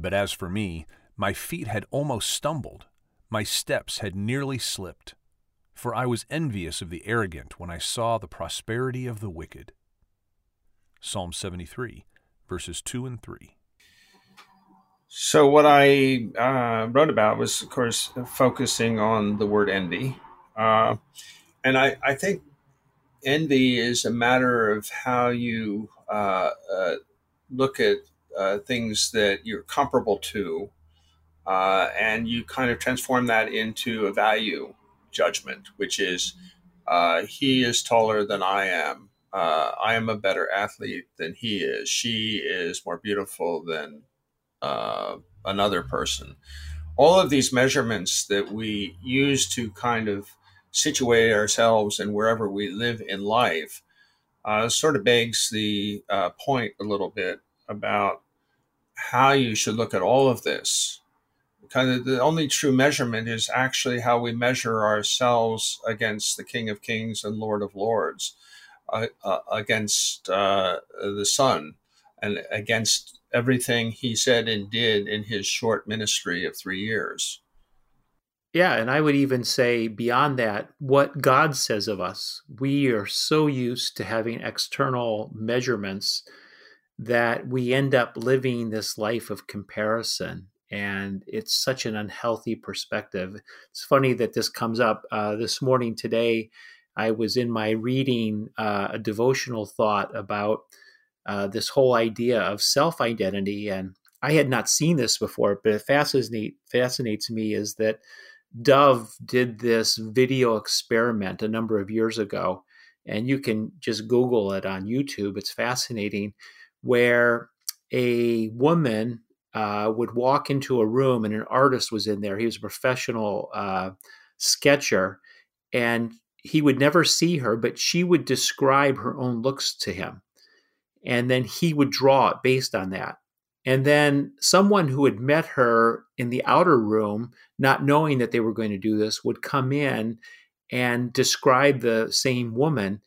But as for me, my feet had almost stumbled, my steps had nearly slipped, for I was envious of the arrogant when I saw the prosperity of the wicked. Psalm 73, verses 2 and 3. So, what I uh, wrote about was, of course, focusing on the word envy. Uh, and I, I think envy is a matter of how you uh, uh look at uh, things that you're comparable to, uh, and you kind of transform that into a value judgment, which is he is taller than I am. I am a better athlete than he is. She is more beautiful than uh, another person. All of these measurements that we use to kind of situate ourselves and wherever we live in life uh, sort of begs the uh, point a little bit about how you should look at all of this. Kind of the only true measurement is actually how we measure ourselves against the King of Kings and Lord of Lords, uh, uh against uh, the Son, and against everything he said and did in his short ministry of three years. Yeah, and I would even say beyond that, what God says of us. We are so used to having external measurements that we end up living this life of comparison. And it's such an unhealthy perspective. It's funny that this comes up. Uh, this morning, today, I was in my reading uh, a devotional thought about uh, this whole idea of self identity. And I had not seen this before, but it fascinates, fascinates me is that Dove did this video experiment a number of years ago. And you can just Google it on YouTube. It's fascinating, where a woman uh, would walk into a room and an artist was in there. He was a professional uh, sketcher, and he would never see her, but she would describe her own looks to him and then he would draw it based on that. And then someone who had met her in the outer room, not knowing that they were going to do this, would come in and describe the same woman.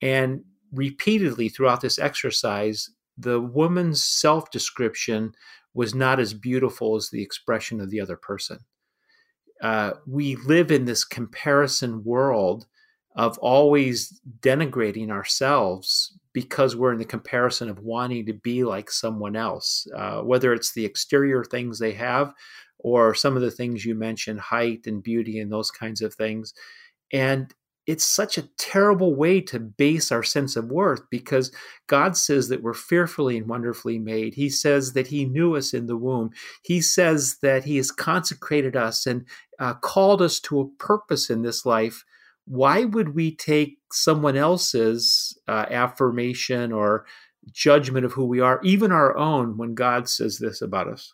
And repeatedly throughout this exercise, the woman's self description was not as beautiful as the expression of the other person. Uh, we live in this comparison world of always denigrating ourselves because we're in the comparison of wanting to be like someone else, uh, whether it's the exterior things they have or some of the things you mentioned, height and beauty and those kinds of things. And it's such a terrible way to base our sense of worth because God says that we're fearfully and wonderfully made. He says that He knew us in the womb. He says that He has consecrated us and uh, called us to a purpose in this life why would we take someone else's uh, affirmation or judgment of who we are, even our own, when God says this about us?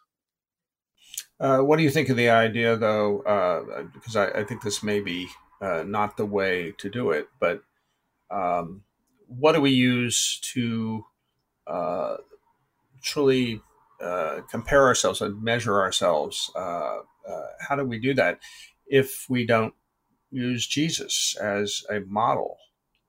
Uh, what do you think of the idea, though? Uh, because I, I, think this may be uh, not the way to do it, but um, what do we use to uh, truly uh, compare ourselves and measure ourselves? how do we do that if we don't use Jesus as a model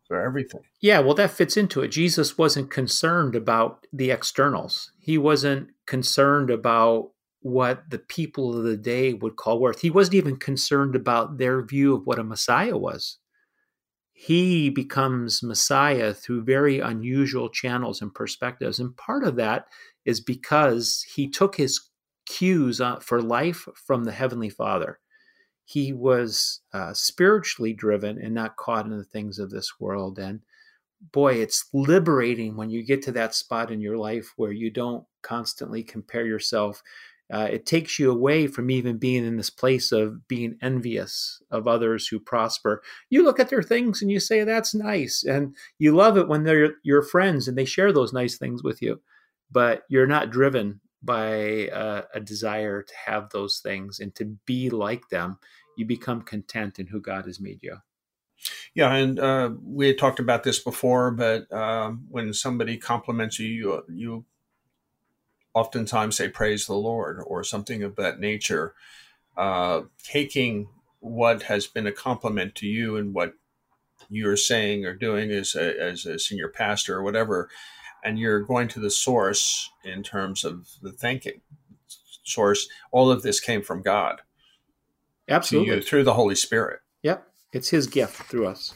for everything. Yeah, well, that fits into it. Jesus wasn't concerned about the externals, he wasn't concerned about what the people of the day would call worth. He wasn't even concerned about their view of what a Messiah was. He becomes Messiah through very unusual channels and perspectives. And part of that is because he took his cues uh, for life from the Heavenly Father he was uh, spiritually driven and not caught in the things of this world. And boy, it's liberating when you get to that spot in your life where you don't constantly compare yourself. Uh, it takes you away from even being in this place of being envious of others who prosper. You look at their things and you say, that's nice. And you love it when they're your friends and they share those nice things with you. But you're not driven by uh, a desire to have those things and to be like them, you become content in who God has made you. Yeah, and uh, we had talked about this before, but um, when somebody compliments you, you, you oftentimes say praise the Lord or something of that nature. Uh, taking what has been a compliment to you and what you're saying or doing as a, as a senior pastor or whatever, and you're going to the source in terms of the thanking. source. All of this came from God. Absolutely. You, through the Holy Spirit. Yep. It's his gift through us.